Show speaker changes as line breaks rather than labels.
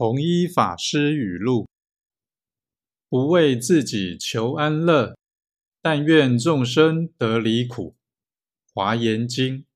弘一法师语录。不为自己求安乐但愿众生得离苦。华严经。